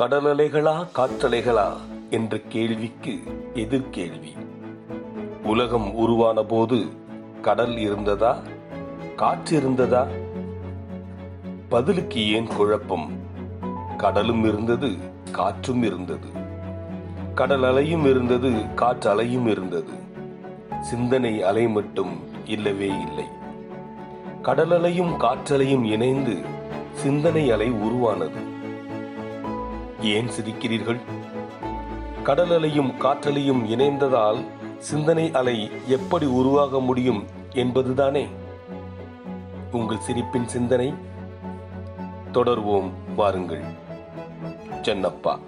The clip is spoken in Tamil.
கடலலைகளா காற்றலைகளா? என்ற கேள்விக்கு எதிர்கேள்வி உலகம் உருவான போது கடல் இருந்ததா? காற்று இருந்ததா? பதிலுக்கு ஏன் குழப்பம்? கடலும் இருந்தது காற்றும் இருந்தது. கடல் அலையும் இருந்தது காற்று அலையும் இருந்தது. சிந்தனை அலை மட்டும் இல்லவே இல்லை. கடல் அலையும் காற்றலையும் இணைந்து சிந்தனை அலை உருவானது. ஏன் சிரிக்கிறீர்கள்? கடல் அலையும் காற்றலையும் இணைந்ததால் சிந்தனை அலை எப்படி உருவாக முடியும் என்பதுதானே. உங்கள் சிரிப்பின் சிந்தனை. தொடர்வோம் வாருங்கள். சென்னப்பா.